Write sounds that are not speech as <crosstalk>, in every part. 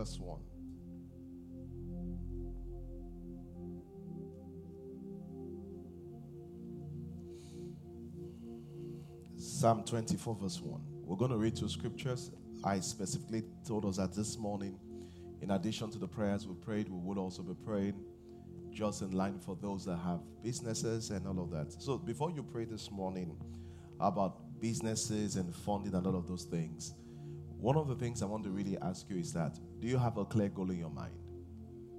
verse 1. Psalm 24, verse 1. We're going to read two scriptures. I specifically told us that this morning, in addition to the prayers we prayed, we would also be praying just in line for those that have businesses and all of that. So before you pray this morning about businesses and funding and all of those things, one of the things I want to really ask you is that do you have a clear goal in your mind?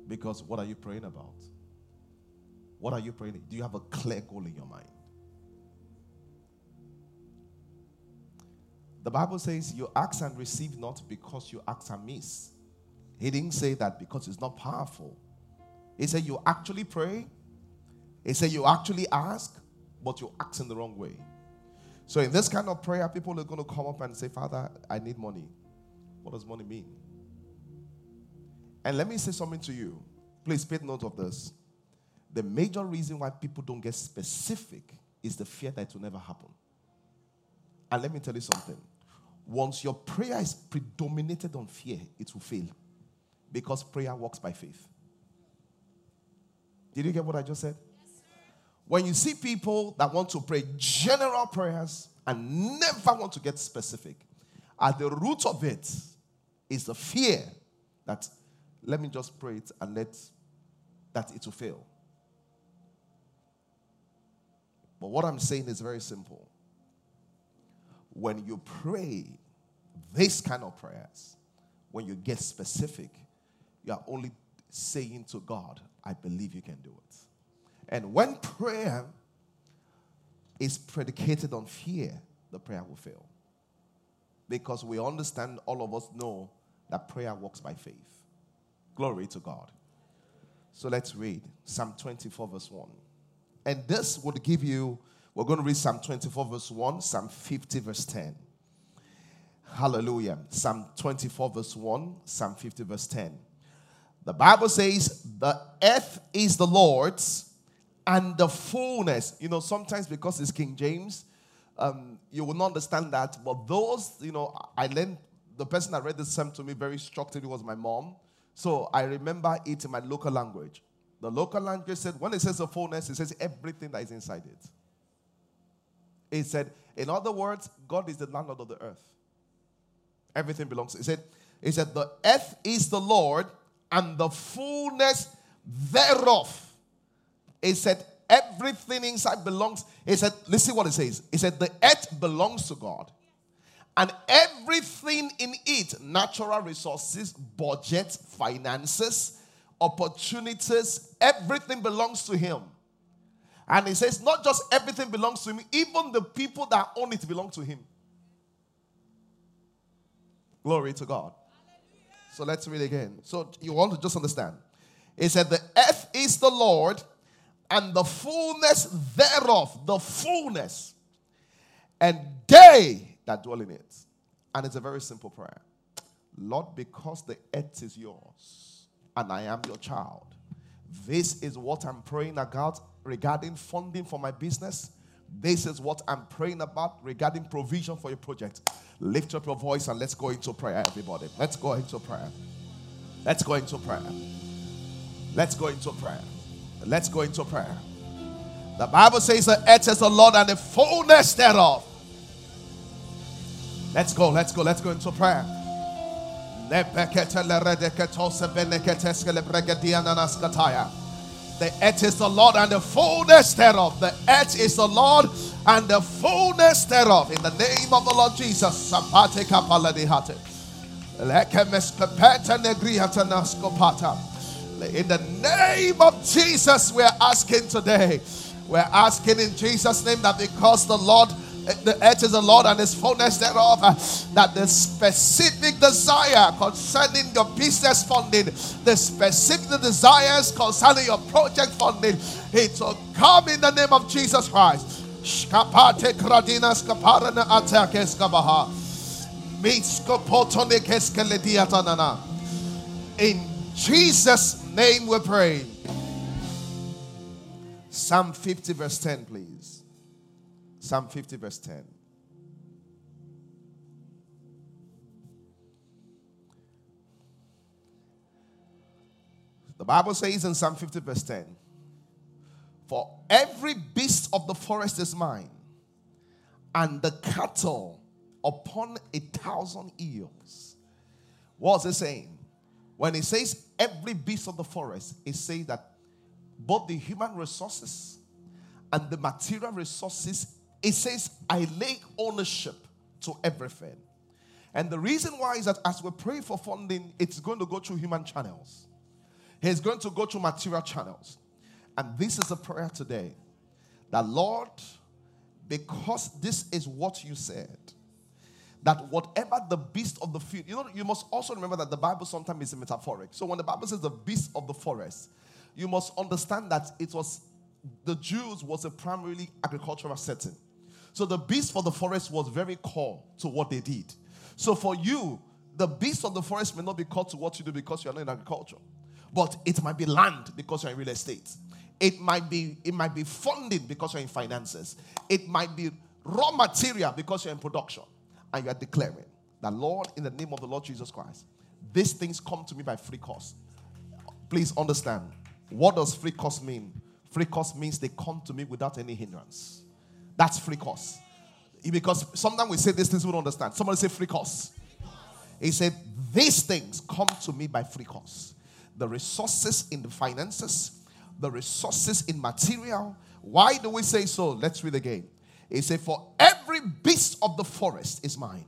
Because what are you praying about? What are you praying? Do you have a clear goal in your mind? The Bible says you ask and receive not because you ask amiss. He didn't say that because it's not powerful. He said you actually pray. He said you actually ask, but you ask in the wrong way. So in this kind of prayer, people are going to come up and say, Father, I need money. What does money mean? And let me say something to you. Please take note of this. The major reason why people don't get specific is the fear that it will never happen. And let me tell you something. Once your prayer is predominated on fear, it will fail. Because prayer works by faith. Did you get what I just said? Yes, when you see people that want to pray general prayers and never want to get specific, at the root of it is the fear that let me just pray it and let that it will fail. But what I'm saying is very simple. When you pray this kind of prayers, when you get specific, you are only saying to God, I believe you can do it. And when prayer is predicated on fear, the prayer will fail. Because we understand, all of us know that prayer works by faith. Glory to God. So let's read Psalm 24, verse 1. And this would give you, we're going to read Psalm 24, verse 1, Psalm 50, verse 10. Hallelujah. Psalm 24, verse 1, Psalm 50, verse 10. The Bible says, the earth is the Lord's and the fullness. You know, sometimes because it's King James, um, you will not understand that. But those, you know, I learned, the person that read this psalm to me very structurally was my mom. So I remember it in my local language. The local language said, when it says the fullness, it says everything that is inside it. It said, in other words, God is the landlord of the earth. Everything belongs. It said, it said, the earth is the Lord and the fullness thereof. It said, everything inside belongs. He said, listen what it says. He said, the earth belongs to God. And everything in it, natural resources, budget, finances, opportunities, everything belongs to Him. And He says, not just everything belongs to Him, even the people that own it belong to Him. Glory to God. So let's read again. So you want to just understand. It said, The earth is the Lord and the fullness thereof, the fullness, and they that dwell in it. And it's a very simple prayer Lord, because the earth is yours and I am your child, this is what I'm praying about regarding funding for my business. This is what I'm praying about regarding provision for your project. Lift up your voice and let's go into prayer, everybody. Let's go into prayer. Let's go into prayer. Let's go into prayer. Let's go into prayer. The Bible says the earth is the Lord and the fullness thereof. Let's go, let's go, let's go into prayer. The earth is the Lord and the fullness thereof. The earth is the Lord and the fullness thereof. In the name of the Lord Jesus. In the name of Jesus, we're asking today. We're asking in Jesus' name that because the Lord, the earth is the Lord and his fullness thereof, uh, that the specific desire concerning your business funding, the specific desires concerning your project funding, it will come in the name of Jesus Christ. Skapate. In Jesus' name we pray. Psalm 50, verse 10, please. Psalm 50, verse 10. The Bible says in Psalm 50, verse 10 For every beast of the forest is mine, and the cattle upon a thousand hills. What's it saying? When it says every beast of the forest, it says that both the human resources and the material resources, it says, I lay ownership to everything. And the reason why is that as we pray for funding, it's going to go through human channels. He's going to go through material channels. And this is a prayer today that, Lord, because this is what you said, that whatever the beast of the field, you know, you must also remember that the Bible sometimes is metaphoric. So when the Bible says the beast of the forest, you must understand that it was the Jews was a primarily agricultural setting. So the beast for the forest was very core to what they did. So for you, the beast of the forest may not be called to what you do because you're not in agriculture, but it might be land because you're in real estate. It might be it might be funding because you're in finances. It might be raw material because you're in production, and you are declaring that Lord, in the name of the Lord Jesus Christ, these things come to me by free cost. Please understand what does free cost mean? Free cost means they come to me without any hindrance. That's free cost. Because sometimes we say these things we don't understand. Somebody say free cost. He said, These things come to me by free cost. The resources in the finances, the resources in material. Why do we say so? Let's read again. He said, For every beast of the forest is mine,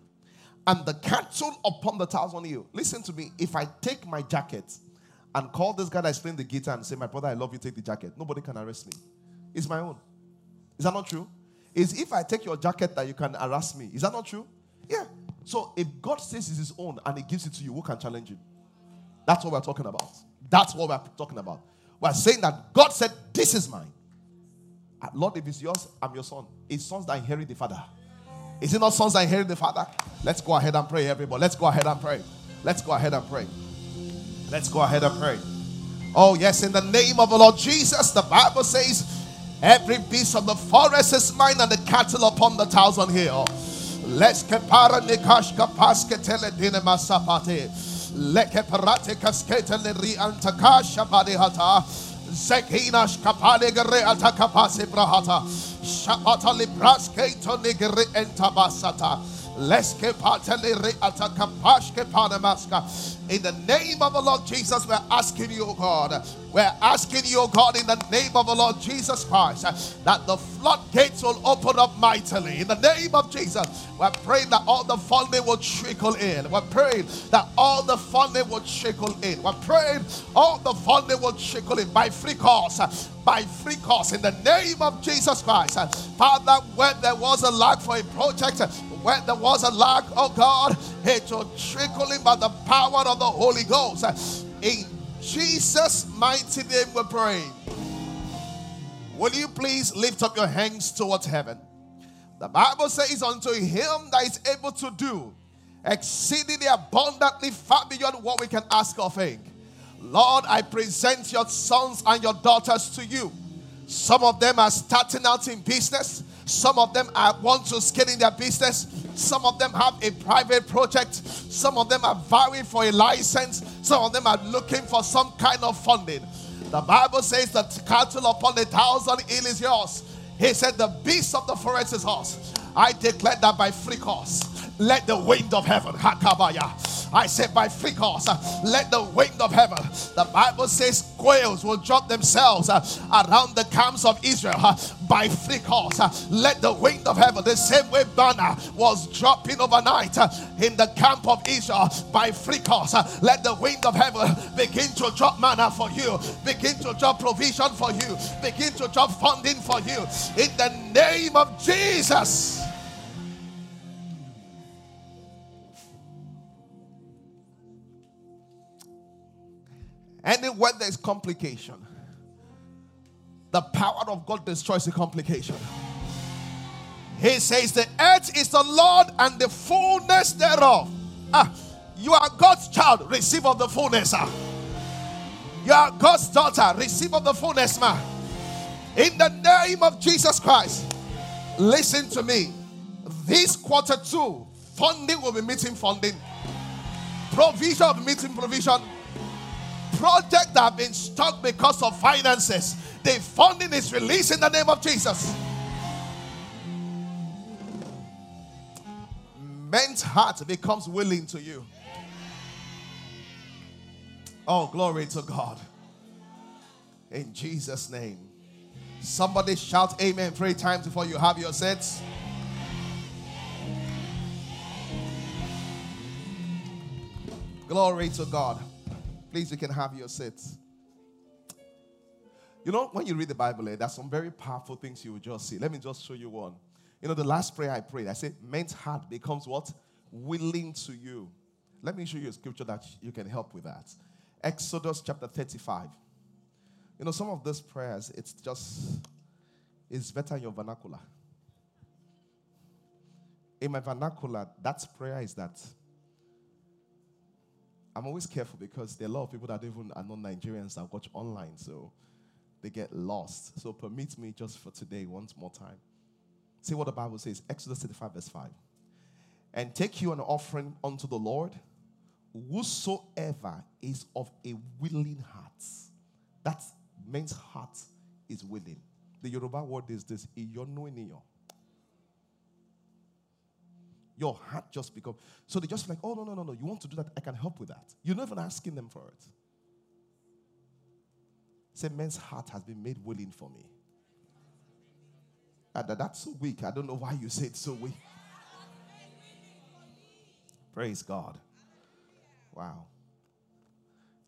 and the cattle upon the thousand hill. Listen to me. If I take my jacket and call this guy that's playing the guitar and say, My brother, I love you, take the jacket, nobody can arrest me. It's my own. Is that not true? is if I take your jacket that you can harass me. Is that not true? Yeah. So if God says it's his own and he gives it to you, who can challenge him? That's what we're talking about. That's what we're talking about. We're saying that God said, This is mine. Lord, if it's yours, I'm your son. It's sons that inherit the father. Is it not sons that inherit the father? Let's go ahead and pray, everybody. Let's go ahead and pray. Let's go ahead and pray. Let's go ahead and pray. Oh, yes, in the name of the Lord Jesus, the Bible says, Every beast of the forest is mine, and the cattle upon the thousand hill. Let's kepara nikash kapaske tele dinema sapate. Leke kaskete leri antakasha padihata. Zekinash kapale gere atakapase brahata. Shapata libraske to nigere entabasata. Panamaska. In the name of the Lord Jesus, we're asking you, God. We're asking you, God, in the name of the Lord Jesus Christ, that the floodgates will open up mightily. In the name of Jesus, we're praying that all the funding will trickle in. We're praying that all the funding will trickle in. We're praying all the funding will trickle in by free cost. By free cost in the name of Jesus Christ. Father, when there was a lack for a project, when there was a lack, of God, it will trickle in by the power of the Holy Ghost. In Jesus' mighty name we pray. Will you please lift up your hands towards heaven? The Bible says, Unto him that is able to do exceedingly abundantly far beyond what we can ask or think. Lord, I present your sons and your daughters to you. Some of them are starting out in business. Some of them are, want to scale in their business. Some of them have a private project. Some of them are vying for a license. Some of them are looking for some kind of funding. The Bible says that cattle upon a thousand hill is yours. He said, The beast of the forest is yours. I declare that by free cost. Let the wind of heaven, Hakabaya I said, by cost, uh, let the wind of heaven. The Bible says quails will drop themselves uh, around the camps of Israel uh, by free cost. Let the wind of heaven, the same way manna was dropping overnight in the camp of Israel by cost. Let the wind of heaven begin to drop manna for you, begin to drop provision for you, begin to drop funding for you in the name of Jesus. Anywhere there's complication, the power of God destroys the complication. He says, The earth is the Lord and the fullness thereof. Ah, you are God's child, receive of the fullness. Ah. You are God's daughter, receive of the fullness, ma. In the name of Jesus Christ, listen to me. This quarter two, funding will be meeting funding, provision will be meeting provision project that have been stuck because of finances, the funding is released in the name of Jesus. Men's heart becomes willing to you. Oh, glory to God. In Jesus' name. Somebody shout amen three times before you have your sets. Glory to God. Please, you can have your seats. You know, when you read the Bible, eh, there's some very powerful things you will just see. Let me just show you one. You know, the last prayer I prayed, I said, men's heart becomes what? Willing to you. Let me show you a scripture that you can help with that. Exodus chapter 35. You know, some of these prayers, it's just, it's better in your vernacular. In my vernacular, that prayer is that I'm always careful because there are a lot of people that even are not Nigerians that watch online, so they get lost. So permit me just for today, once more time. See what the Bible says, Exodus 35, verse 5. And take you an offering unto the Lord, whosoever is of a willing heart. That means heart is willing. The Yoruba word is this, iyonueniyo your heart just become. So they just like, oh, no, no, no, no. You want to do that? I can help with that. You're not even asking them for it. Say, men's heart has been made willing for me. Ah, and that's so weak. I don't know why you say it's so weak. Praise God. Wow.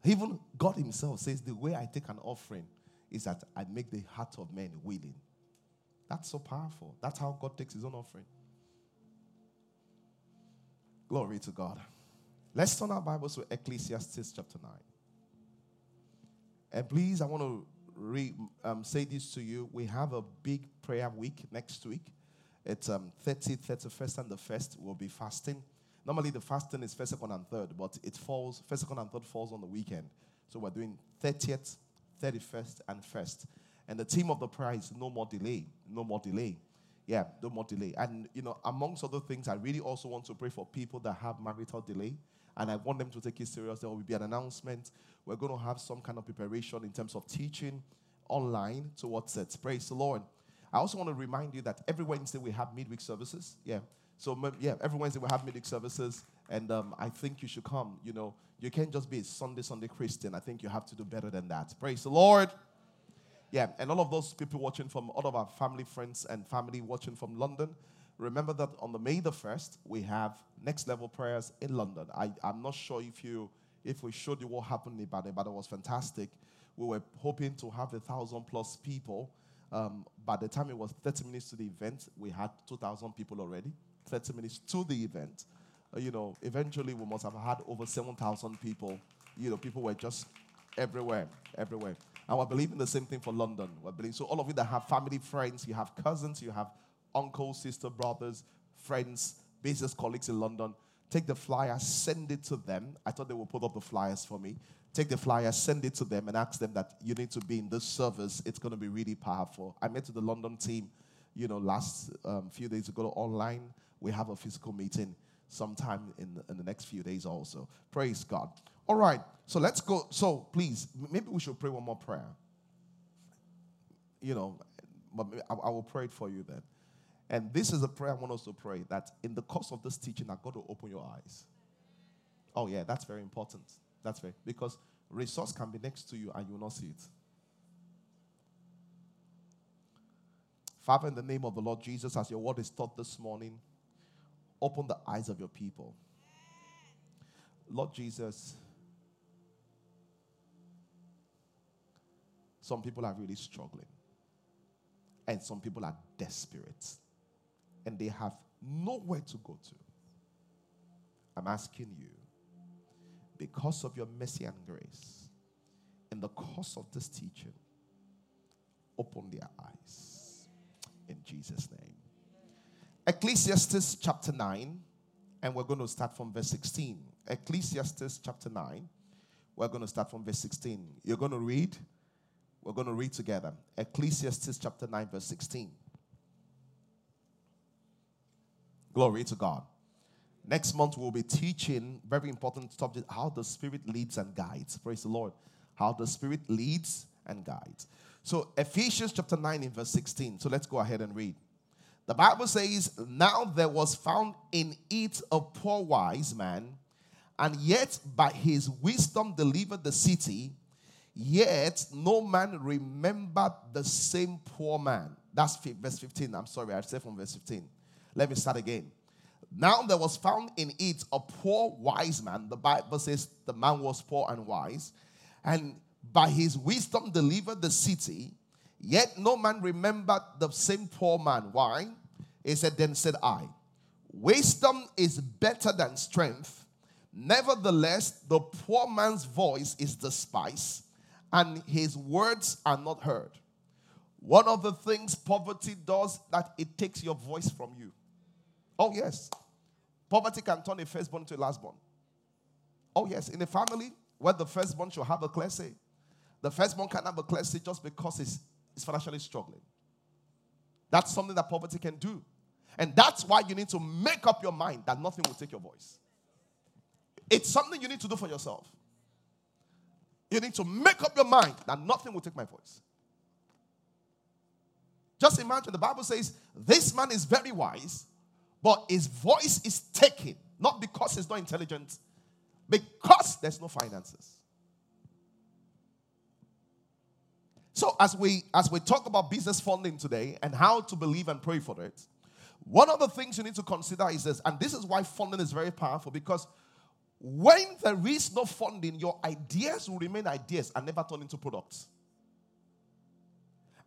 Even God Himself says, the way I take an offering is that I make the heart of men willing. That's so powerful. That's how God takes His own offering. Glory to God. Let's turn our Bibles to Ecclesiastes chapter 9. And please, I want to re, um, say this to you. We have a big prayer week next week. It's um, 30th, 31st, and the 1st. We'll be fasting. Normally, the fasting is first, second, and third, but it falls, first, second, and third falls on the weekend. So we're doing 30th, 31st, and 1st. And the theme of the prayer is no more delay. No more delay yeah, no more delay. And, you know, amongst other things, I really also want to pray for people that have marital delay. And I want them to take it serious. There will be an announcement. We're going to have some kind of preparation in terms of teaching online towards it. Praise the Lord. I also want to remind you that every Wednesday we have midweek services. Yeah. So, yeah, every Wednesday we have midweek services. And um, I think you should come. You know, you can't just be a Sunday, Sunday Christian. I think you have to do better than that. Praise the Lord. Yeah, and all of those people watching from all of our family, friends, and family watching from London, remember that on the May the 1st, we have next level prayers in London. I, I'm not sure if you if we showed you what happened in Ibadan, but it was fantastic. We were hoping to have a thousand plus people. Um, by the time it was 30 minutes to the event, we had 2,000 people already. 30 minutes to the event. Uh, you know, eventually we must have had over 7,000 people. You know, people were just everywhere, everywhere. And we're believing the same thing for London. We're believing, so all of you that have family, friends, you have cousins, you have uncles, sister, brothers, friends, business colleagues in London, take the flyer, send it to them. I thought they would put up the flyers for me. Take the flyer, send it to them, and ask them that you need to be in this service. It's going to be really powerful. I met with the London team, you know, last um, few days ago online. We have a physical meeting sometime in, in the next few days also. Praise God. All right, so let's go. So please, maybe we should pray one more prayer. You know, but I, I will pray it for you then. And this is a prayer I want us to pray that in the course of this teaching, I got to open your eyes. Oh, yeah, that's very important. That's very, because resource can be next to you and you will not see it. Father, in the name of the Lord Jesus, as your word is taught this morning, open the eyes of your people. Lord Jesus, Some people are really struggling. And some people are desperate. And they have nowhere to go to. I'm asking you, because of your mercy and grace, in the course of this teaching, open their eyes. In Jesus' name. Ecclesiastes chapter 9, and we're going to start from verse 16. Ecclesiastes chapter 9, we're going to start from verse 16. You're going to read we're going to read together Ecclesiastes chapter 9, verse 16. Glory to God. Next month, we'll be teaching very important subject how the Spirit leads and guides. Praise the Lord. how the Spirit leads and guides. So, Ephesians chapter 9, in verse 16. So, let's go ahead and read. The Bible says, Now there was found in it a poor wise man, and yet by his wisdom delivered the city, yet no man remembered the same poor man. That's verse 15. I'm sorry, I said from verse 15. Let me start again. Now there was found in it a poor wise man. The Bible says the man was poor and wise, and by his wisdom delivered the city. Yet no man remembered the same poor man. Why? He said, Then said I, Wisdom is better than strength. Nevertheless, the poor man's voice is despised, and his words are not heard. One of the things poverty does that it takes your voice from you. Oh, yes. Poverty can turn a firstborn to a lastborn. Oh, yes. In a family where the firstborn should have a clear say, the firstborn can have a clear say just because he's, he's financially struggling. That's something that poverty can do. And that's why you need to make up your mind that nothing will take your voice. It's something you need to do for yourself. You need to make up your mind that nothing will take my voice. Just imagine the Bible says this man is very wise, but his voice is taken, not because he's not intelligent, because there's no finances. So as we as we talk about business funding today and how to believe and pray for it, one of the things you need to consider is this, and this is why funding is very powerful because when there is no funding, your ideas will remain ideas and never turn into products.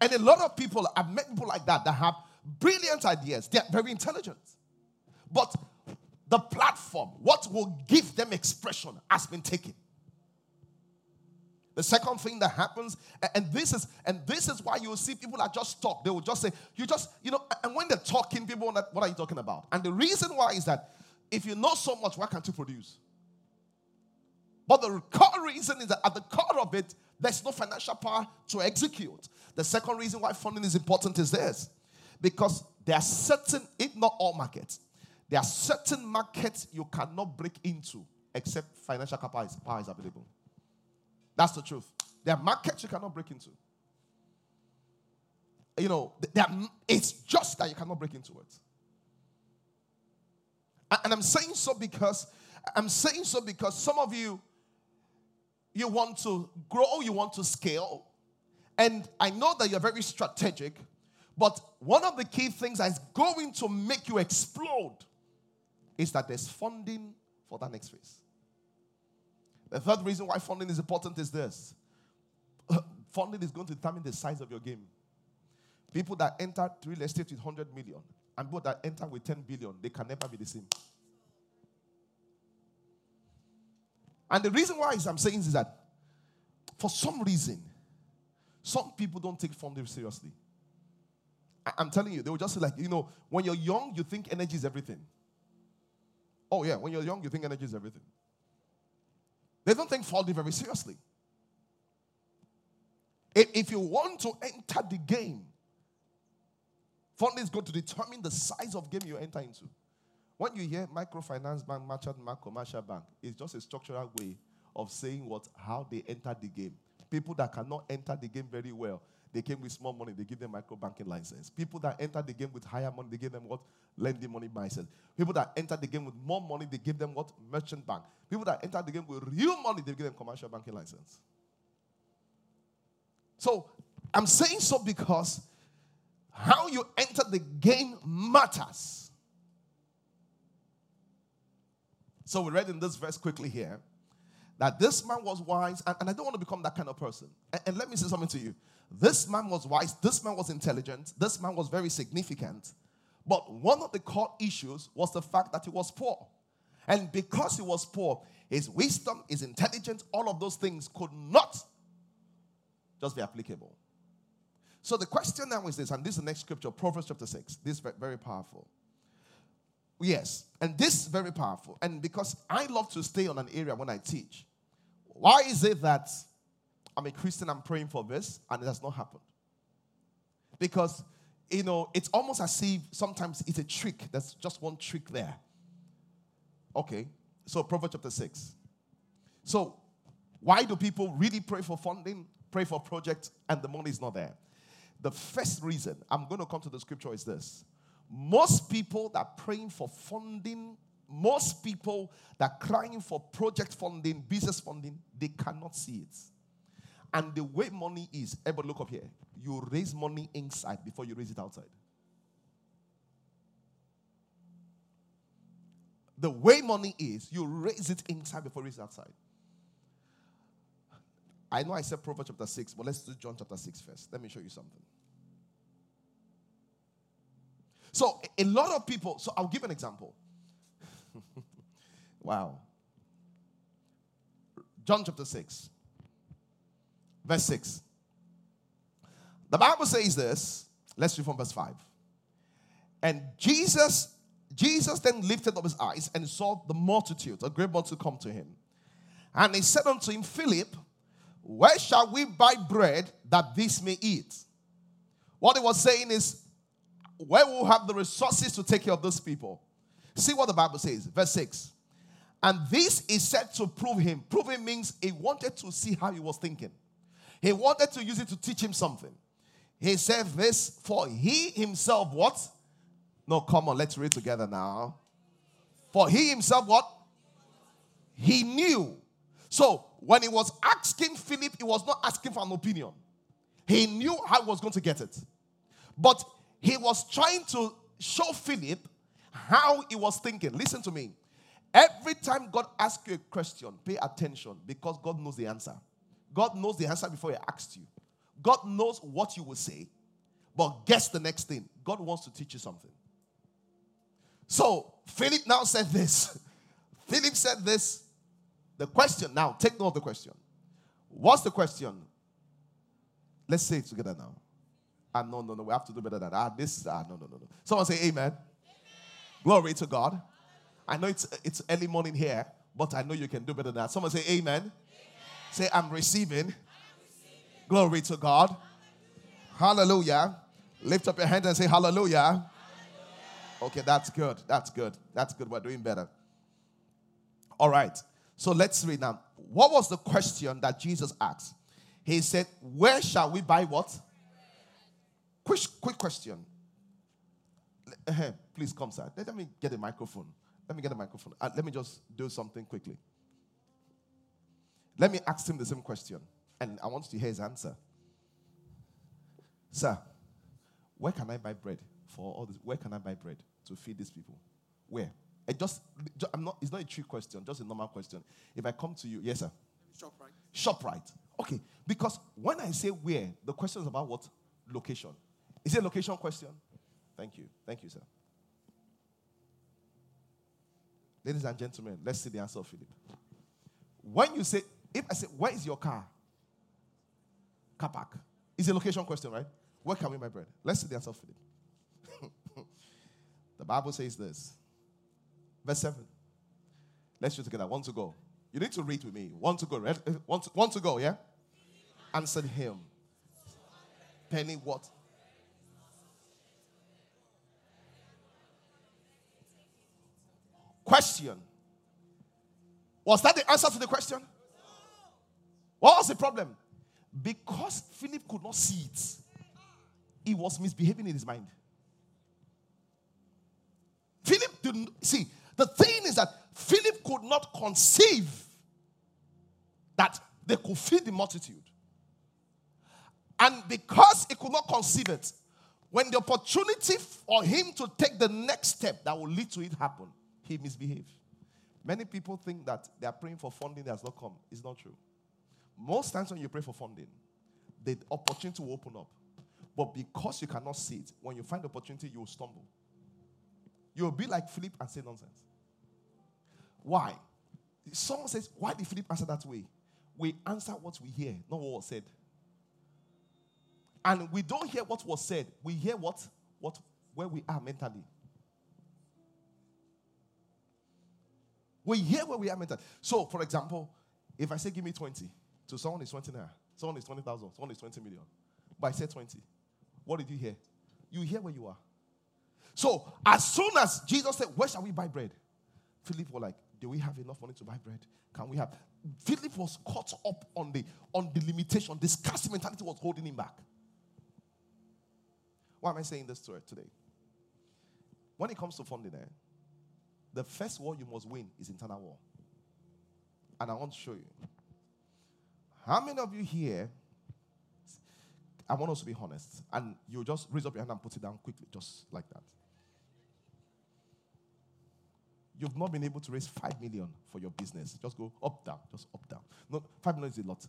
And a lot of people, I've met people like that that have brilliant ideas, they're very intelligent. But the platform, what will give them expression, has been taken. The second thing that happens, and this is and this is why you see people are just talk. They will just say, you just, you know, and when they're talking, people what are you talking about? And the reason why is that if you know so much, why can't you produce? But the core reason is that at the core of it, there's no financial power to execute. The second reason why funding is important is this because there are certain, if not all markets, there are certain markets you cannot break into except financial power is, power is available. That's the truth. There are markets you cannot break into. You know, are, it's just that you cannot break into it. And I'm saying so because I'm saying so because some of you you want to grow, you want to scale, and I know that you're very strategic, but one of the key things that's going to make you explode is that there's funding for that next phase. The third reason why funding is important is this <laughs> funding is going to determine the size of your game. People that enter real estate with 100 million and people that enter with 10 billion, they can never be the same. And the reason why I'm saying is that for some reason, some people don't take funding seriously. I'm telling you, they will just say, like, you know, when you're young, you think energy is everything. Oh, yeah, when you're young, you think energy is everything. They don't take funding very seriously. If you want to enter the game, funding is going to determine the size of game you enter into. When you hear microfinance bank, merchant bank, commercial bank, it's just a structural way of saying what how they enter the game. People that cannot enter the game very well, they came with small money, they give them micro banking license. People that enter the game with higher money, they give them what? Lending money license. People that enter the game with more money, they give them what? Merchant bank. People that enter the game with real money, they give them commercial banking license. So I'm saying so because how you enter the game matters. So we read in this verse quickly here that this man was wise, and, and I don't want to become that kind of person. And, and let me say something to you. This man was wise, this man was intelligent, this man was very significant. But one of the core issues was the fact that he was poor. And because he was poor, his wisdom, his intelligence, all of those things could not just be applicable. So the question now is this, and this is the next scripture, Proverbs chapter 6. This is very powerful. Yes, and this is very powerful. And because I love to stay on an area when I teach, why is it that I'm a Christian, I'm praying for this, and it has not happened? Because, you know, it's almost as if sometimes it's a trick. There's just one trick there. Okay, so Proverbs chapter 6. So, Why do people really pray for funding, pray for projects, and the money is not there? The first reason, I'm going to come to the scripture, is this. Most people that are praying for funding, most people that crying for project funding, business funding, they cannot see it. And the way money is, everybody look up here. You raise money inside before you raise it outside. The way money is, you raise it inside before you raise it outside. I know I said Proverbs chapter 6, but let's do John chapter 6 first. Let me show you something. So, a lot of people, so I'll give an example. <laughs> wow. John chapter 6, verse 6. The Bible says this. Let's read from verse 5. And Jesus, Jesus then lifted up his eyes and saw the multitude, a great multitude come to him. And he said unto him, Philip, where shall we buy bread that this may eat? What he was saying is, where will we have the resources to take care of those people? See what the Bible says, verse 6. And this is said to prove him. Proving means he wanted to see how he was thinking. He wanted to use it to teach him something. He said this, for he himself, what? No, come on, let's read together now. For he himself, what? He knew so when he was asking Philip, he was not asking for an opinion. He knew how he was going to get it. But he was trying to show Philip how he was thinking. Listen to me. Every time God asks you a question, pay attention because God knows the answer. God knows the answer before He asks you. God knows what you will say, but guess the next thing. God wants to teach you something. So Philip now said this. <laughs> Philip said this the question now, take note of the question. What's the question? Let's say it together now. Ah, no, no, no, we have to do better than that. Ah, this, ah, no, no, no, no. Someone say amen. Glory to God. I know it's, it's early morning here, but I know you can do better than that. Someone say amen. amen. Say, I'm receiving. I'm receiving. Glory to God. Hallelujah. hallelujah. Lift up your hand and say hallelujah. hallelujah. Okay, that's good. That's good. That's good. We're doing better. All right. So let's read now. What was the question that Jesus asked? He said, Where shall we buy what? Quick, quick question. Uh-huh. Please come, sir. Let me get a microphone. Let me get a microphone. Uh, let me just do something quickly. Let me ask him the same question, and I want to hear his answer. Sir, where can I buy bread for all this? Where can I buy bread to feed these people? Where? I just, I'm not, it's not a trick question, just a normal question. If I come to you, yes, sir. Shoprite. Shop right. Okay. Because when I say where, the question is about what? Location. Is it a location question? Thank you. Thank you, sir. Ladies and gentlemen, let's see the answer of Philip. When you say, if I say, where is your car? Car park. It's a location question, right? Where can we buy bread? Let's see the answer of Philip. <laughs> the Bible says this Verse 7. Let's read together. Want to go. You need to read with me. Want to go. Right? Eh, want to, want to go, yeah? Answered him. Penny what? Question. Was that the answer to the question? What was the problem? Because Philip could not see it, he was misbehaving in his mind. Philip didn't see. The thing is that Philip could not conceive that they could feed the multitude. And because he could not conceive it, when the opportunity for him to take the next step that will lead to it happen, he misbehaved. Many people think that they are praying for funding that has not come. It's not true. Most times when you pray for funding, the opportunity will open up. But because you cannot see it, when you find the opportunity, you will stumble. You will be like Philip and say nonsense. Why? Someone says, Why did Philip answer that way? We answer what we hear, not what was said. And we don't hear what was said, we hear what, what where we are mentally. We hear where we are mentally. So, for example, if I say give me 20, to someone is 20 naira, someone is 20,000, someone is 20 million. But I said 20. What did you hear? You hear where you are. So, as soon as Jesus said, Where shall we buy bread? Philip was like, Do we have enough money to buy bread? Can we have? Philip was caught up on the on the limitation. The scarcity mentality was holding him back. Why am I saying this to her today? When it comes to funding, eh, the first war you must win is internal war. And I want to show you. How many of you here? I want us to be honest. And you just raise up your hand and put it down quickly, just like that. You've not been able to raise five million for your business. Just go up, down, just up, down. No, five million is a lot.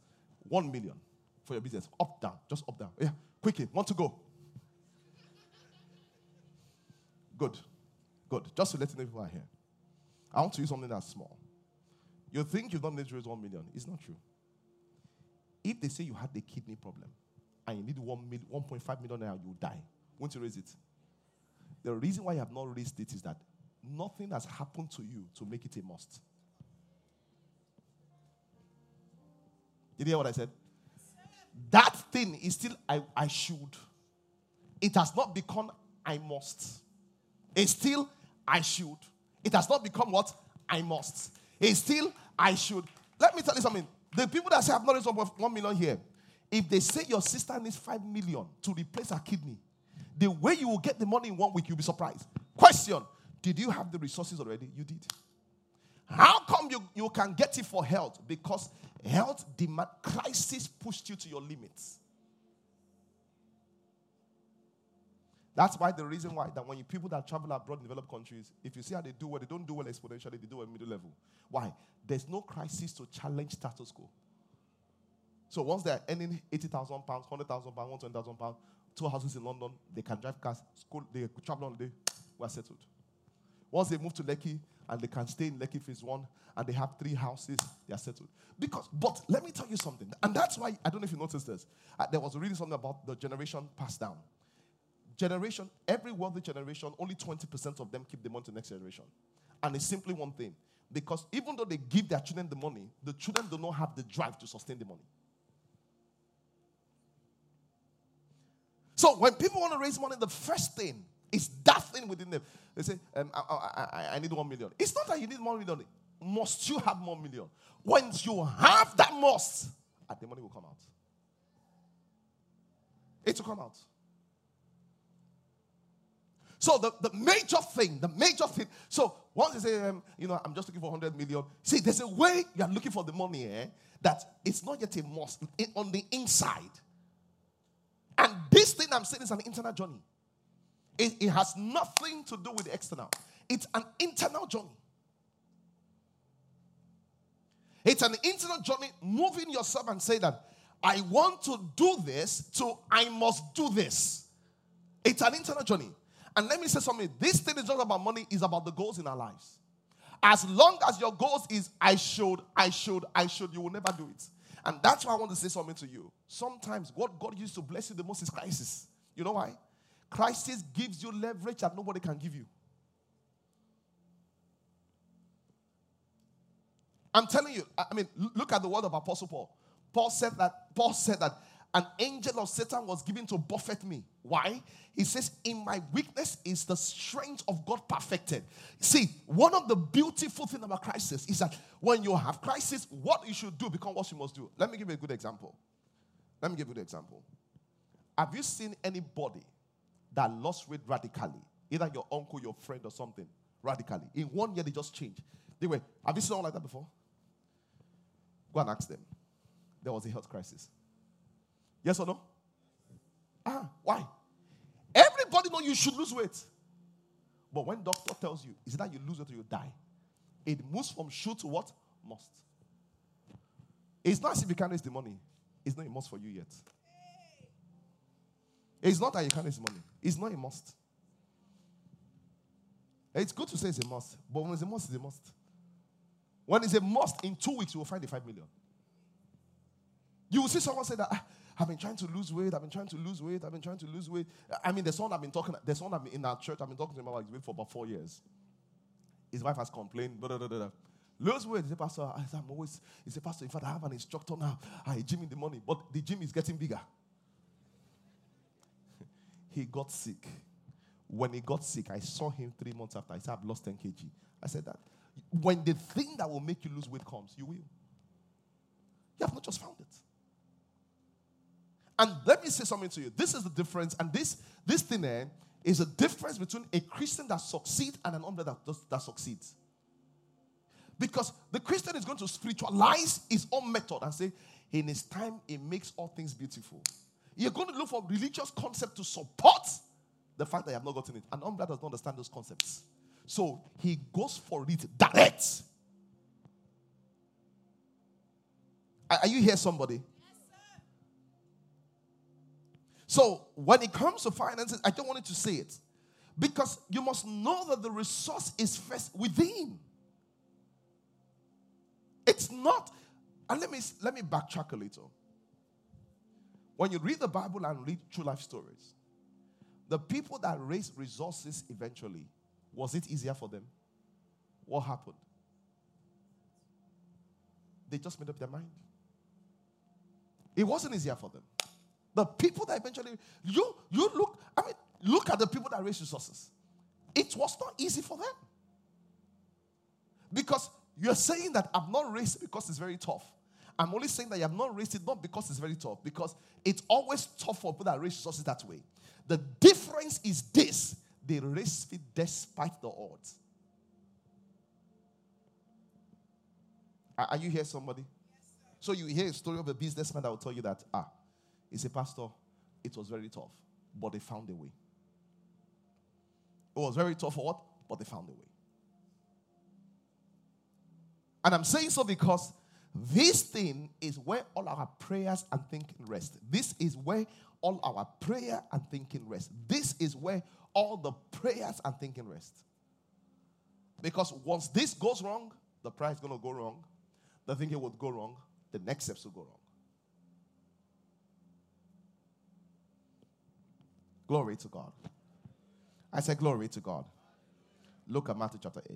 One million for your business. Up, down, just up, down. Yeah, quickly. Want to go? Good. Good. Just to let you know people are here. I want to use something that's small. You think you don't need to raise one million. It's not true. If they say you had a kidney problem and you need one mil, 1.5 million naira, you die. Won't you raise it? The reason why you have not raised it is that nothing has happened to you to make it a must. Did you hear what I said? That thing is still I, I should. It has not become I must. It's still I should. It has not become what I must. It's still I should. Let me tell you something. The people that say I've not raised one million here, if they say your sister needs five million to replace her kidney, the way you will get the money in one week, you'll be surprised. Question Did you have the resources already? You did. How come you, you can get it for health? Because health demand crisis pushed you to your limits. That's why the reason why that when you people that travel abroad in developed countries, if you see how they do well, they don't do well exponentially, they do well middle level. Why? There's no crisis to challenge status quo. So once they're earning 80,000 pounds, 100,000 pounds, 120,000 pounds, two houses in London, they can drive cars, school, they travel on day, we're settled. Once they move to Lekki and they can stay in Lekki phase one and they have three houses, they are settled. Because, but let me tell you something, and that's why I don't know if you noticed this. Uh, there was really something about the generation passed down. Generation, every wealthy generation, only 20% of them keep the money to the next generation. And it's simply one thing. Because even though they give their children the money, the children do not have the drive to sustain the money. So when people want to raise money, the first thing is that thing within them. They say, um, I, I, I, need one million. It's not that you need one million. Must you have one million? Once you have that must, ah, the money will come out. It will come out. So the, the major thing, the major thing. So once you say, um, you know, I'm just looking for 100 million. See, there's a way you are looking for the money eh, that it's not yet a must it, on the inside. And this thing I'm saying is an internal journey. It, it has nothing to do with the external. It's an internal journey. It's an internal journey, moving yourself and say that I want to do this, so I must do this. It's an internal journey. And let me say something. This thing is not about money, it's about the goals in our lives. As long as your goals is I should, I should, I should, you will never do it. And that's why I want to say something to you. Sometimes what God used to bless you the most is crisis. You know why? Crisis gives you leverage that nobody can give you. I'm telling you, I mean, look at the word of Apostle Paul. Paul said that, Paul said that an angel of Satan was given to buffet me. Why? He says, In my weakness is the strength of God perfected. See, one of the beautiful things about crisis is that when you have crisis, what you should do become what you must do. Let me give you a good example. Let me give you an example. Have you seen anybody that lost weight radically? Either your uncle, your friend, or something, radically. In one year, they just changed. They were, have you seen someone like that before? Go and ask them. There was a health crisis. Yes or no? Ah, why? Everybody know you should lose weight. But when doctor tells you, is it that you lose weight or you die? It moves from should to what? Must. It's not as if you can't raise the money. It's not a must for you yet. It's not that you can't raise the money. It's not a must. It's good to say it's a must, but when it's a must, it's a must. When it's a must, in two weeks, you will find the five million. You will see someone say that, ah, I've been trying to lose weight. I've been trying to lose weight. I've been trying to lose weight. I mean, the son I've been talking, the son I've in our church, I've been talking to him about his weight for about four years. His wife has complained, blah, blah, blah. Lose weight. He said, Pastor, I'm always, he said, Pastor, in fact, I have an instructor now. I gym in the money, but the gym is getting bigger. <laughs> he got sick. When he got sick, I saw him three months after. I said, I've lost 10 kg. I said that. when the thing that will make you lose weight comes, you will. You have not just found it. And let me say something to you. This is the difference, and this this thing eh, is a difference between a Christian that succeeds and an unbeliever that, does, that succeeds. Because the Christian is going to spiritualize his own method and say, in his time, it makes all things beautiful. You're going to look for religious concept to support the fact that you have not gotten it. And unbeliever does not understand those concepts. So he goes for it direct. Are you here, somebody? So when it comes to finances, I don't want you to say it. Because you must know that the resource is first within. It's not, and let me let me backtrack a little. When you read the Bible and read true life stories, the people that raised resources eventually was it easier for them? What happened? They just made up their mind. It wasn't easier for them. The people that eventually you you look, I mean, look at the people that raised resources. It was not easy for them. Because you're saying that I've not raised because it's very tough. I'm only saying that you have not raised it not because it's very tough, because it's always tough for people that raise resources that way. The difference is this they raised it despite the odds. Are you here, somebody? Yes, so you hear a story of a businessman that will tell you that, ah, he's a pastor. It was very tough, but they found a way. It was very tough for what? But they found a way. And I'm saying so because this thing is where all our prayers and thinking rest. This is where all our prayer and thinking rest. This is where all the prayers and thinking rest. Because once this goes wrong, the prayer is going to go wrong. The thinking would go wrong. The next steps will go wrong. Glory to God. I said, Glory to God. Look at Matthew chapter 8.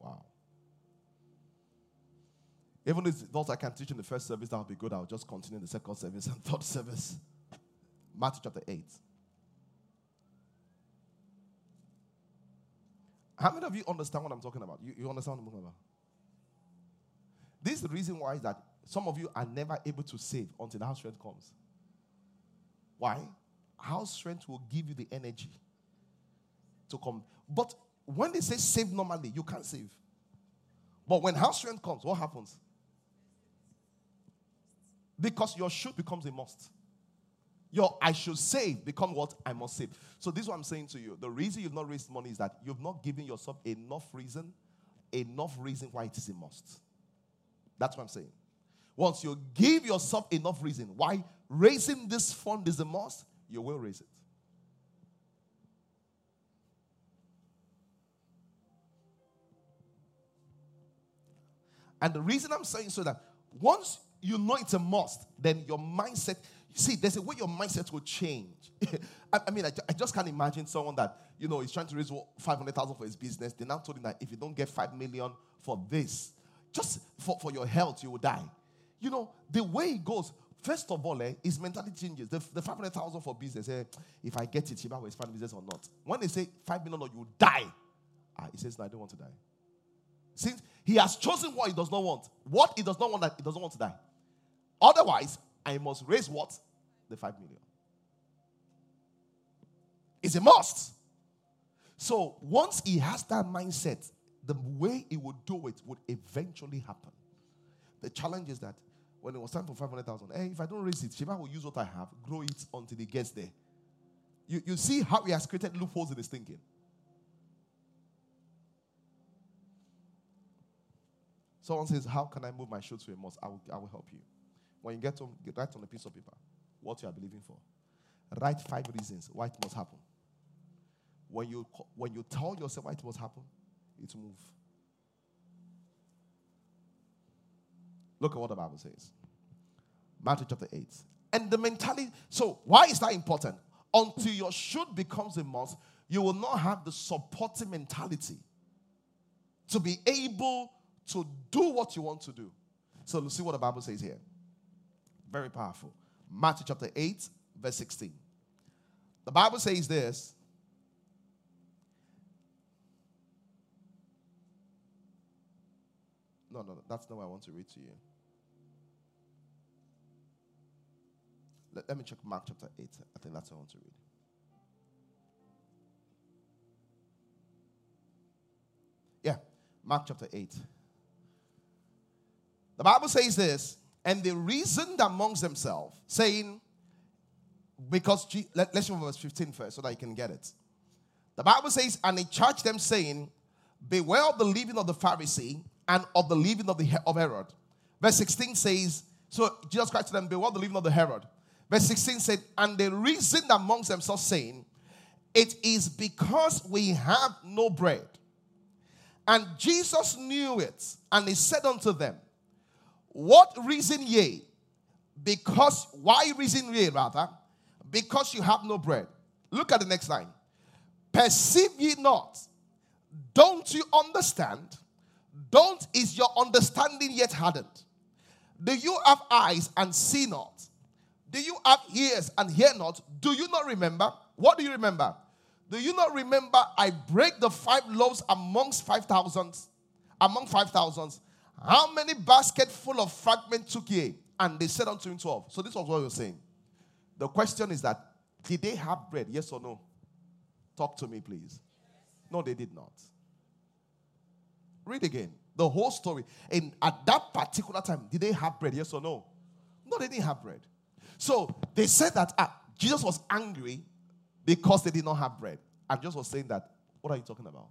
Wow. Even if those I can teach in the first service, that would be good. I'll just continue in the second service and third <laughs> service. Matthew chapter 8. How many of you understand what I'm talking about? You, you understand what I'm talking about? This is the reason why is that some of you are never able to save until the house rent comes. Why? House strength will give you the energy to come. But when they say save normally, you can't save. But when house rent comes, what happens? Because your should becomes a must. Your I should save become what I must save. So this is what I'm saying to you. The reason you've not raised money is that you've not given yourself enough reason, enough reason why it is a must. That's what I'm saying. Once you give yourself enough reason why raising this fund is a must, you will raise it. And the reason I'm saying so that once you know it's a must, then your mindset, you see, there's a way your mindset will change. <laughs> I, I, mean, I, I, just can't imagine someone that, you know, is trying to raise 500,000 for his business. They now told him that if you don't get 5 million for this, just for, for your health, you will die. You know, the way it goes, first of all, eh, his mentality changes. The, the 500,000 for business, eh, if I get it, will expand business or not. When they say 5 million or you die, ah, he says, no, I don't want to die. Since he has chosen what he does not want, what he does not want, that he doesn't want to die. Otherwise, I must raise what? The 5 million. It's a must. So once he has that mindset, the way he would do it would eventually happen. The challenge is that when it was time for 500,000, hey, eh, if I don't raise it, Sheba will use what I have, grow it until it gets there. You, you see how he has created loopholes in his thinking. Someone says, How can I move my shoe to a mosque? I will, I will help you. When you get home, get, write on a piece of paper what you are believing for. Write five reasons why it must happen. When you, when you tell yourself why it must happen, it will move. Look at what the Bible says. Matthew chapter 8. And the mentality. So, why is that important? Until your should becomes a must, you will not have the supporting mentality to be able to do what you want to do. So, let's see what the Bible says here. Very powerful. Matthew chapter 8, verse 16. The Bible says this. No, no, that's not what I want to read to you. Let, let me check Mark chapter 8. I think that's what I want to read. Yeah, Mark chapter 8. The Bible says this, and they reasoned amongst themselves, saying, because, let, us read verse 15 first so that you can get it. The Bible says, and they charged them, saying, Beware of the leaven of the Pharisee and of the leaven of, the, of Herod. Verse 16 says, So Jesus Christ to them, Beware of the leaven of the Herod. Verse 16 said, And they reasoned amongst themselves, saying, It is because we have no bread. And Jesus knew it, and he said unto them, What reason ye? Because, why reason ye rather? Because you have no bread. Look at the next line. Perceive ye not? Don't you understand? Don't is your understanding yet hardened? Do you have eyes and see not? Do you have ears and hear not? Do you not remember? What do you remember? Do you not remember I break the five loaves amongst five thousands? Among five thousands. How many baskets full of fragments took ye? And they said unto him twelve. So this was what you're saying. The question is that did they have bread? Yes or no? Talk to me, please. No, they did not. Read again. The whole story. And at that particular time, did they have bread? Yes or no? No, they didn't have bread. So they said that ah, Jesus was angry because they did not have bread. And Jesus was saying that, what are you talking about?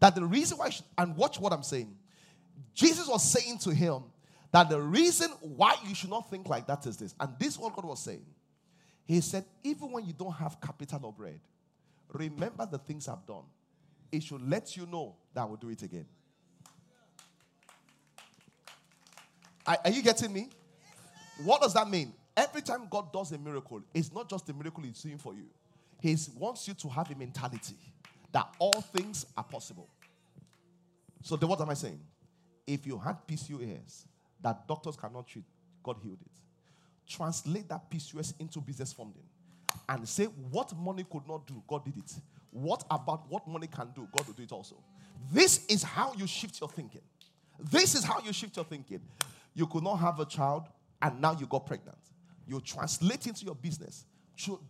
That the reason why, should, and watch what I'm saying. Jesus was saying to him that the reason why you should not think like that is this. And this what God was saying. He said, even when you don't have capital or bread, remember the things I've done. It should let you know that I will do it again. Are, are you getting me? What does that mean? Every time God does a miracle, it's not just a miracle He's doing for you. He wants you to have a mentality that all things are possible. So, then what am I saying? If you had PCOS that doctors cannot treat, God healed it. Translate that PCOS into business funding and say what money could not do, God did it. What about what money can do, God will do it also. This is how you shift your thinking. This is how you shift your thinking. You could not have a child and now you got pregnant you translate into your business.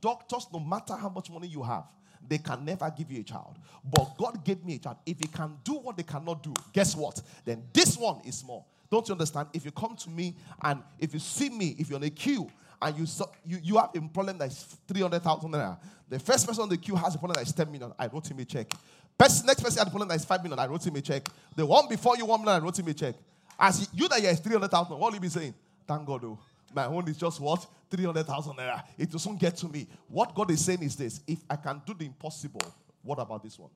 Doctors, no matter how much money you have, they can never give you a child. But God gave me a child. If He can do what they cannot do, guess what? Then this one is small. Don't you understand? If you come to me and if you see me, if you're on a queue and you you, you have a problem that is 300,000 naira, the first person on the queue has a problem that is 10 million, I wrote him a check. Best, next person has a problem that is 5 million, I wrote him a check. The one before you, 1 million, I wrote him a check. As you that is 300,000, what will you be saying? Thank God, though. My own is just what? 300,000 naira. It doesn't get to me. What God is saying is this if I can do the impossible, what about this one?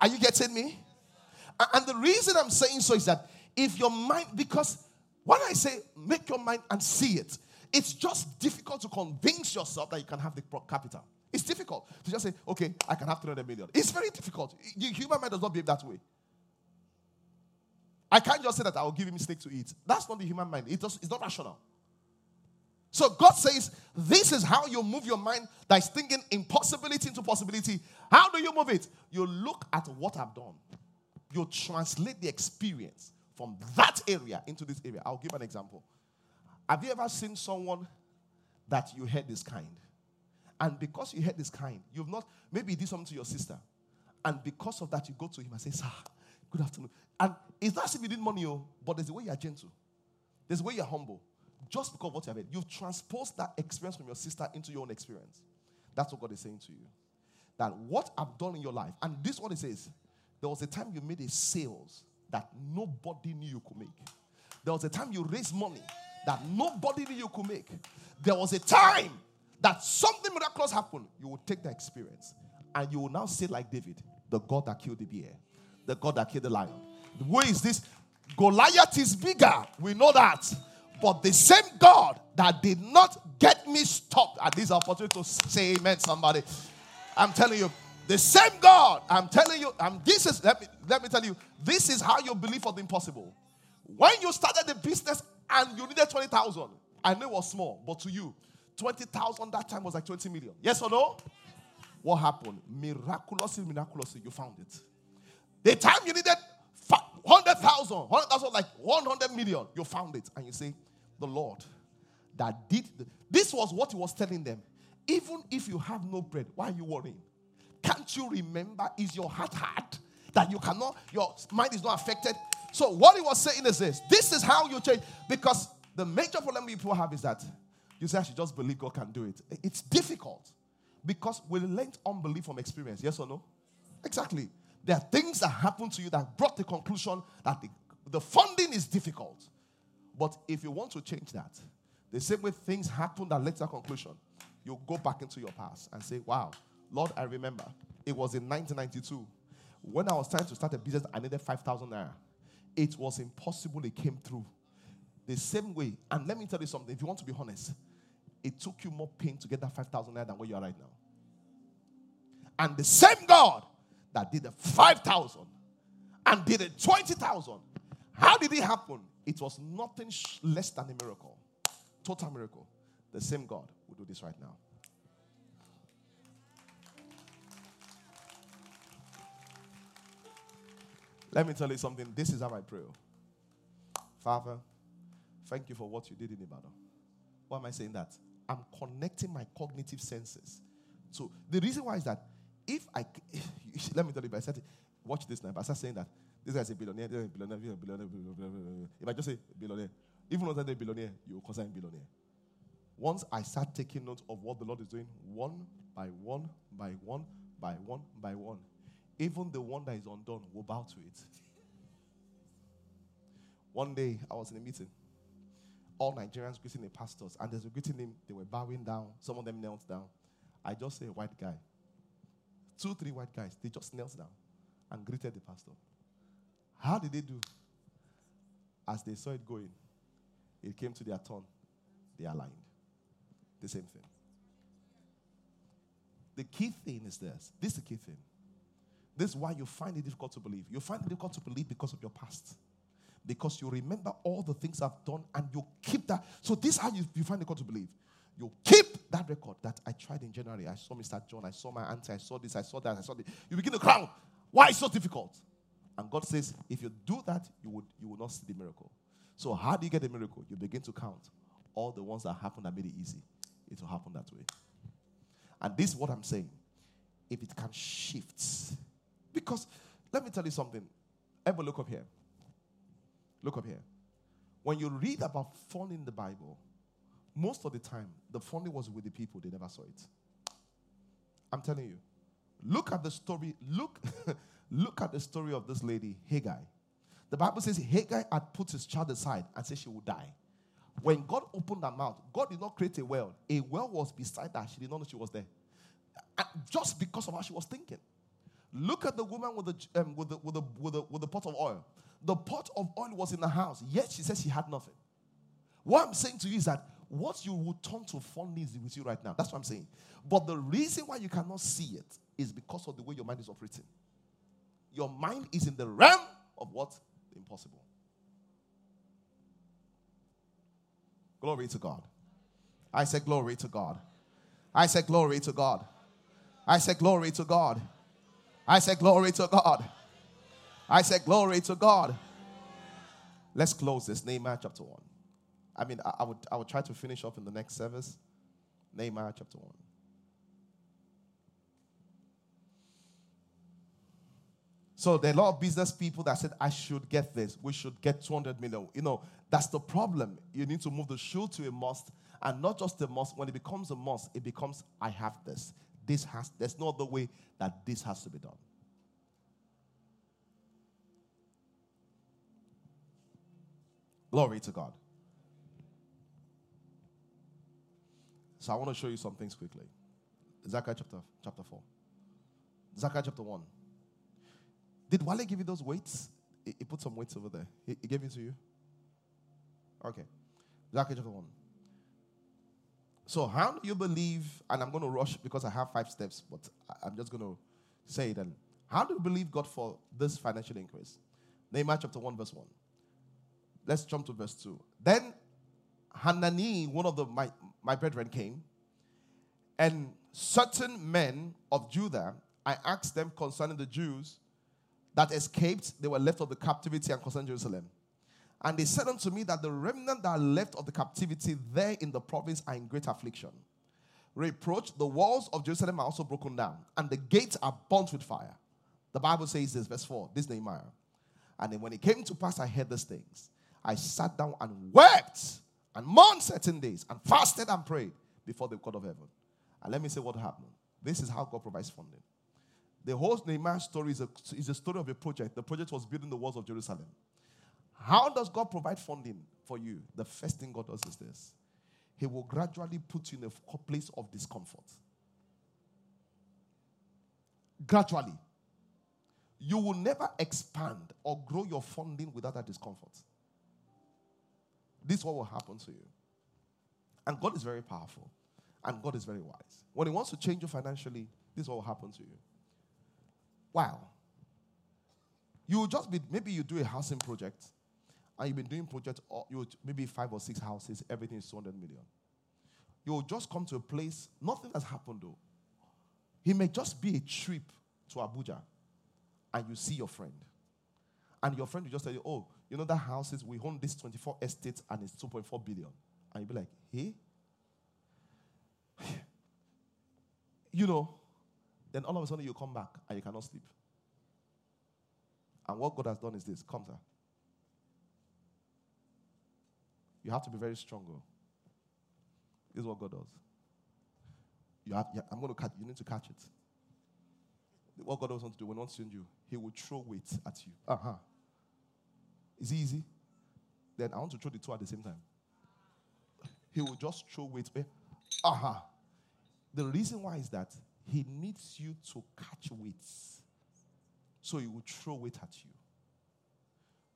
Are you getting me? And the reason I'm saying so is that if your mind, because when I say make your mind and see it, it's just difficult to convince yourself that you can have the capital. It's difficult to just say, okay, I can have 300 million. It's very difficult. The human mind does not behave that way. I can't just say that I will give him steak to eat. That's not the human mind. It does, it's not rational. So God says, this is how you move your mind that is thinking impossibility into possibility. How do you move it? You look at what I've done. You translate the experience from that area into this area. I'll give an example. Have you ever seen someone that you had this kind? And because you had this kind, you've not, maybe you did something to your sister. And because of that, you go to him and say, Sir, good afternoon. And it's not as if you need money, oh, but there's a way you're gentle. There's a way you're humble. Just because what you have. You've transposed that experience from your sister into your own experience. That's what God is saying to you. That what I've done in your life, and this is what it says. There was a time you made a sales that nobody knew you could make. There was a time you raised money that nobody knew you could make. There was a time that something miraculous happened. You will take that experience and you will now say, like David, the God that killed the bear, the God that killed the lion, who is this? Goliath is bigger. We know that. But the same God that did not get me stopped at this opportunity to say amen, somebody. I'm telling you, the same God, I'm telling you, um, this is, let me, let me tell you, this is how you believe for the impossible. When you started the business and you needed 20,000, I know it was small, but to you, 20,000 that time was like 20 million. Yes or no? What happened? Miraculously, miraculously, you found it. The time you needed 100,000, 100,000, like 100 million, you found it. And you say, The Lord that did. The, this was what he was telling them. Even if you have no bread, why are you worrying? Can't you remember? Is your heart hard that you cannot, your mind is not affected? So, what he was saying is this this is how you change. Because the major problem people have is that you say, I should just believe God can do it. It's difficult because we learned unbelief from experience. Yes or no? Exactly. There are things that happen to you that brought the conclusion that the, the funding is difficult. But if you want to change that, the same way things happen that led to that conclusion, you go back into your past and say, Wow, Lord, I remember it was in 1992 when I was trying to start a business, I needed 5,000 naira. It was impossible, it came through. The same way, and let me tell you something if you want to be honest, it took you more pain to get that 5,000 naira than where you are right now. And the same God that did the 5,000 and did it 20,000, how did it happen? It was nothing less than a miracle. Total miracle. The same God will do this right now. Let me tell you something. This is how I pray. Father, thank you for what you did in Ibadan. Why am I saying that? I'm connecting my cognitive senses. So the reason why is that if I, let me tell you, if I said, watch this now, I start saying that this guy a billionaire, is a billionaire, billionaire, billionaire, billionaire, if I just say billionaire, even though they're billionaire, you will consider him billionaire. Once I start taking note of what the Lord is doing, one by one, by one, by one, by one, even the one that is undone will bow to it. One day, I was in a meeting. All Nigerians greeting the pastors, and as they were greeting him, they were bowing down. Some of them knelt down. I just say, white guy. Two, three white guys, they just knelt down and greeted the pastor. How did they do? As they saw it going, it came to their turn. They aligned. The same thing. The key thing is this. This is the key thing. This is why you find it difficult to believe. You find it difficult to believe because of your past. Because you remember all the things I've done and you keep that. So this is how you, you find it difficult to believe. You keep that record that I tried in January. I saw Mr. John. I saw my auntie. I saw this. I saw that. I saw this. You begin to crown. Why is so difficult? And God says, if you do that, you would you will not see the miracle. So how do you get the miracle? You begin to count all the ones that happened that made it easy. It will happen that way. And this is what I'm saying. If it can shift, because let me tell you something. Ever look up here. Look up here. When you read about fun in the Bible, most of the time, the funding was with the people, they never saw it. I'm telling you. Look at the story. Look, <laughs> look at the story of this lady, Hagar. The Bible says Hagar had put his child aside and said she would die. When God opened her mouth, God did not create a well. A well was beside her. She did not know she was there. And just because of how she was thinking. Look at the woman with the, um, with, the, with, the, with, the, with the pot of oil. The pot of oil was in the house, yet she said she had nothing. What I'm saying to you is that what you will turn to fondly is with you right now. That's what I'm saying. But the reason why you cannot see it is because of the way your mind is operating. Your mind is in the realm of what? The impossible. Glory to God. I said, Glory to God. I said, Glory to God. I said, Glory to God. I said, Glory to God. I said, Glory to God. Let's close this. Nehemiah chapter 1. I mean, I, I, would, I would try to finish off in the next service. Nehemiah chapter 1. So there are a lot of business people that said, I should get this. We should get 200 million. You know, that's the problem. You need to move the shoe to a must. And not just a must. When it becomes a must, it becomes, I have this. This has, there's no other way that this has to be done. Glory to God. So I want to show you some things quickly. Zechariah chapter, chapter 4. Zechariah chapter 1. Did Wale give you those weights? He, he put some weights over there. He, he, gave it to you? Okay. Zechariah chapter 1. So, how do you believe? And I'm going to rush because I have five steps, but I'm just going to say it. And how do you believe God for this financial increase? Nehemiah chapter 1, verse 1. Let's jump to verse 2. Then Hanani, one of the, my, my brethren, came, and certain men of Judah, I asked them concerning the Jews that escaped, they were left of the captivity and concerned Jerusalem. And they said unto me that the remnant that are left of the captivity there in the province are in great affliction. Reproach, the walls of Jerusalem are also broken down, and the gates are burnt with fire. The Bible says this, verse 4, this Nehemiah. And then when it came to pass, I heard these things. I sat down and wept and mourned certain days and fasted and prayed before the court of heaven. And let me say what happened. This is how God provides funding. The whole Nehemiah story is a, is a story of a project. The project was building the walls of Jerusalem. How does God provide funding for you? The first thing God does is this He will gradually put you in a place of discomfort. Gradually. You will never expand or grow your funding without that discomfort. This is what will happen to you. And God is very powerful. And God is very wise. When He wants to change you financially, this is what will happen to you. Wow. You will just be, maybe you do a housing project, and you've been doing projects, you maybe five or six houses, everything is 200 million. You will just come to a place, nothing has happened though. It may just be a trip to Abuja, and you see your friend. And your friend will just tell you, oh, you know that houses, we own this 24 estates and it's 2.4 billion. And you'll be like, hey? <sighs> you know, then all of a sudden you come back and you cannot sleep. And what God has done is this come, sir. You have to be very strong. Oh. This is what God does. You have, I'm going to catch. You need to catch it. What God does want to do when He wants to send you, He will throw weight at you. Uh huh. Is easy? Then I want to throw the two at the same time. He will just throw weight. Uh huh. The reason why is that he needs you to catch weights. So he will throw weight at you.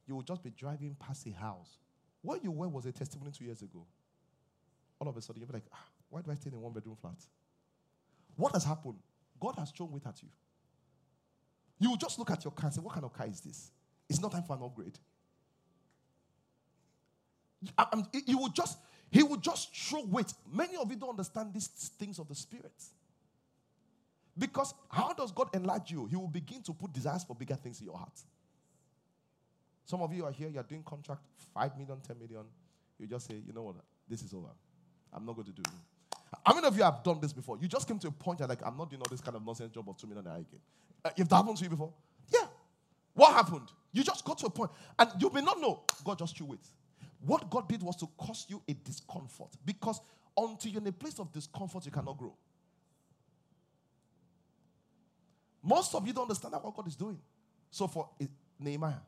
You will just be driving past a house. What you were was a testimony two years ago. All of a sudden, you'll be like, ah, why do I stay in a one bedroom flat? What has happened? God has thrown weight at you. You will just look at your car and say, What kind of car is this? It's not time for an upgrade. I, you will just, he will just throw weight. Many of you don't understand these things of the spirit. Because how does God enlarge you? He will begin to put desires for bigger things in your heart. Some of you are here, you're doing contract 5 million, 10 million. You just say, you know what, this is over. I'm not going to do it. How many of you have done this before? You just came to a point you're like, I'm not doing all this kind of nonsense job of 2 million again. Uh, if that happened to you before? Yeah. What happened? You just got to a point, and you may not know. God just threw it. What God did was to cause you a discomfort. Because until you're in a place of discomfort, you cannot grow. Most of you don't understand what God is doing. So for eh, Nehemiah,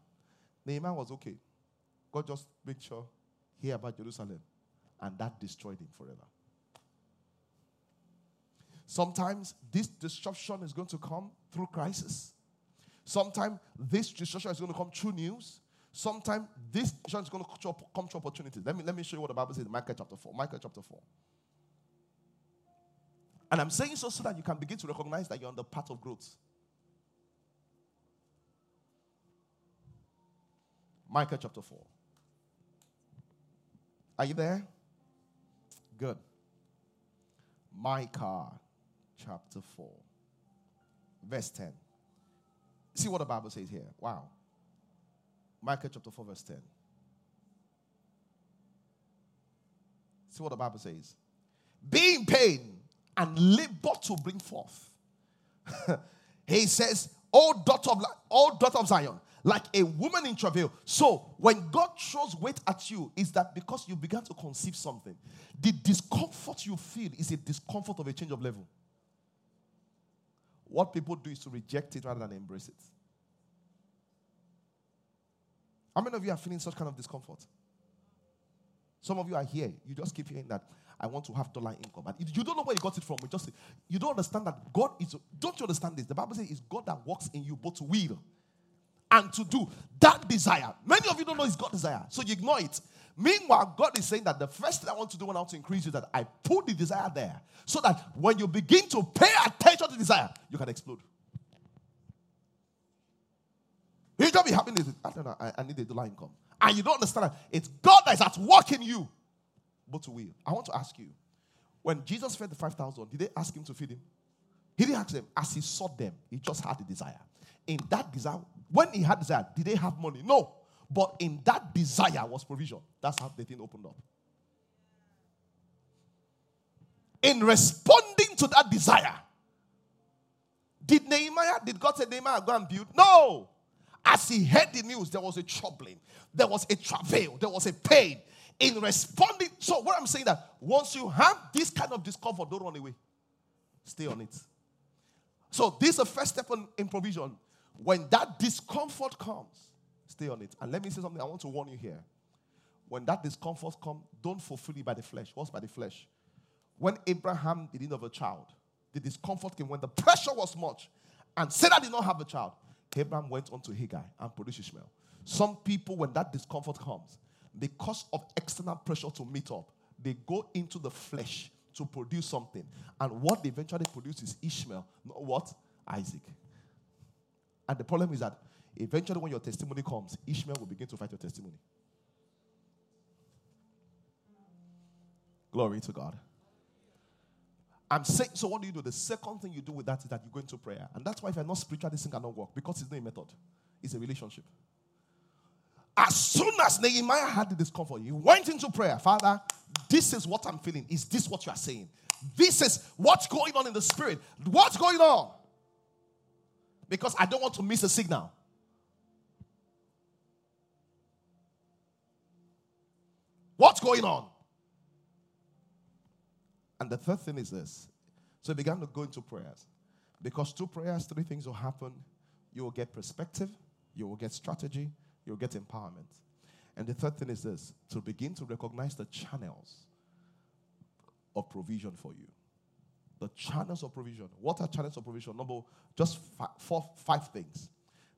Nehemiah was okay. God just made sure hear about Jerusalem, and that destroyed him forever. Sometimes this destruction is going to come through crisis. Sometimes this destruction is going to come through news. Sometimes this destruction is going to come to opportunities. Let me, let me show you what the Bible says in Micah chapter 4. Micah chapter 4. And I'm saying so so that you can begin to recognize that you're on the path of growth. Micah chapter 4. Are you there? Good. Micah chapter 4, verse 10. See what the Bible says here. Wow. Micah chapter 4, verse 10. See what the Bible says. Be in pain and labor to bring forth. <laughs> he says, O daughter of, O daughter of Zion, like a woman in travail. So when God throws weight at you, is that because you began to conceive something. The discomfort you feel is a discomfort of a change of level. What people do is to reject it rather than embrace it. How many of you are feeling such kind of discomfort? Some of you are here. You just keep hearing that I want to have dollar income. And you don't know where you got it from. You just you don't understand that God is. Don't you understand this? The Bible says it's God that works in you both to will and to do that desire. Many of you don't know it's God desire, so you ignore it. Meanwhile, God is saying that the first thing I want to do when I want to increase is that I put the desire there so that when you begin to pay attention to desire, you can explode. Be happy. I don't know. I, I need a dollar income, and you don't understand it's God that is at work in you, but to will. I want to ask you, when Jesus fed the five thousand, did they ask him to feed him? He didn't ask them. As he sought them, he just had a desire. In that desire, When he had desire, did they have money? No. But in that desire was provision. That's how the thing opened up. In responding to that desire, did Nehemiah, did God say Nehemiah go and build? No. As he heard the news, there was a troubling, there was a travail, there was a pain in responding. So, what I'm saying that once you have this kind of discomfort, don't run away. Stay on it. So, this is the first step in, in provision. When that discomfort comes, stay on it. And let me say something I want to warn you here. When that discomfort comes, don't fulfill it by the flesh. What's by the flesh? When Abraham didn't have a child, the discomfort came when the pressure was much, and Sarah did not have a child. Abraham went on to Hagar and produced Ishmael. Some people, when that discomfort comes, because of external pressure to meet up, they go into the flesh to produce something. And what they eventually produce is Ishmael, not what? Isaac. And the problem is that eventually, when your testimony comes, Ishmael will begin to fight your testimony. Glory to God. I'm saying, so what do you do? The second thing you do with that is that you go into prayer. And that's why if you're not spiritual, this thing cannot work because it's not a method, it's a relationship. As soon as Nehemiah had the discomfort, he went into prayer. Father, this is what I'm feeling. Is this what you are saying? This is what's going on in the spirit. What's going on? Because I don't want to miss a signal. What's going on? And the third thing is this. So he began to go into prayers. Because two prayers, three things will happen. You will get perspective, you will get strategy, you will get empowerment. And the third thing is this to begin to recognize the channels of provision for you. The channels of provision. What are channels of provision? Number just five, four, five things.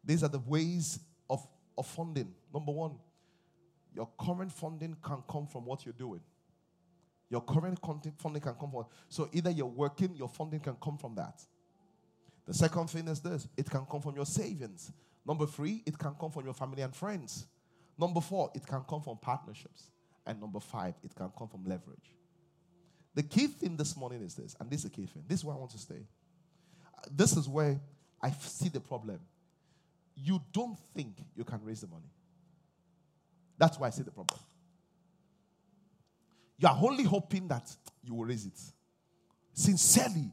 These are the ways of, of funding. Number one, your current funding can come from what you're doing. Your current funding can come from. So either you're working, your funding can come from that. The second thing is this it can come from your savings. Number three, it can come from your family and friends. Number four, it can come from partnerships. And number five, it can come from leverage. The key thing this morning is this, and this is the key thing. This is where I want to stay. This is where I see the problem. You don't think you can raise the money. That's why I see the problem. You are only hoping that you will raise it. Sincerely,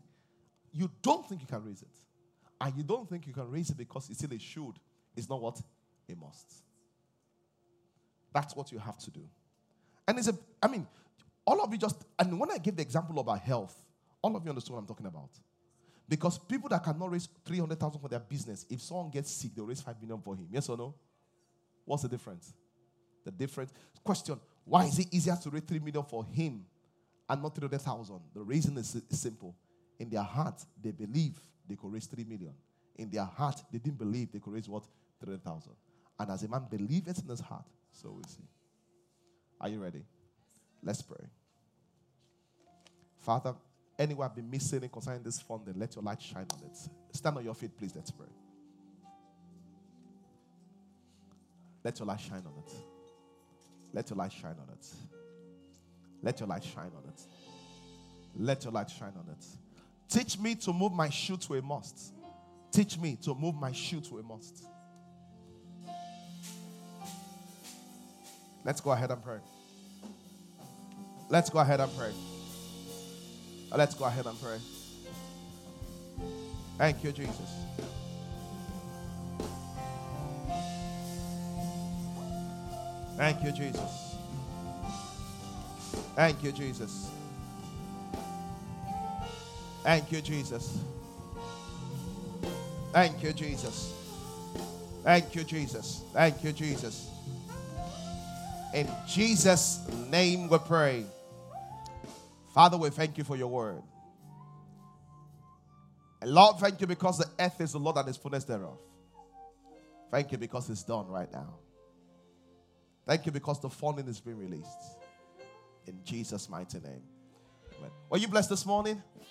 you don't think you can raise it. And you don't think you can raise it because it's still a should. It's not what? A must. That's what you have to do. And it's a, I mean, all of you just, and when I give the example about health, all of you understand what I'm talking about. Because people that cannot raise 300,000 for their business, if someone gets sick, they'll raise 5 million for him. Yes or no? What's the difference? The difference, question, why is it easier to raise 3 million for him and not 300,000? The reason is simple. In their heart, they believe they could raise 3 million. In their heart, they didn't believe they could raise what? 300,000. And as a man believes in his heart, so we see. Are you ready? Let's pray. Father, I've been missing concerning this funding, let your light shine on it. Stand on your feet, please. Let's pray. Let your light shine on it. Let your light shine on it. Let your light shine on it. Let your light shine on it. Teach me to move my shoe to a must. Teach me to move my shoe to a must. Let's go ahead and pray. Let's go ahead and pray. Let's go ahead and pray. Thank you, Jesus. Thank you, Jesus. Thank you, Jesus. Thank you, Jesus. Thank you, Jesus. Thank you, Jesus. Thank you, Jesus. In Jesus' name we pray. Father, we thank you for your word. And Lord, thank you because the earth is the Lord and his fullness thereof. Thank you because it's done right now. Thank you because the funding is being released. In Jesus' mighty name. Amen. Were you blessed this morning?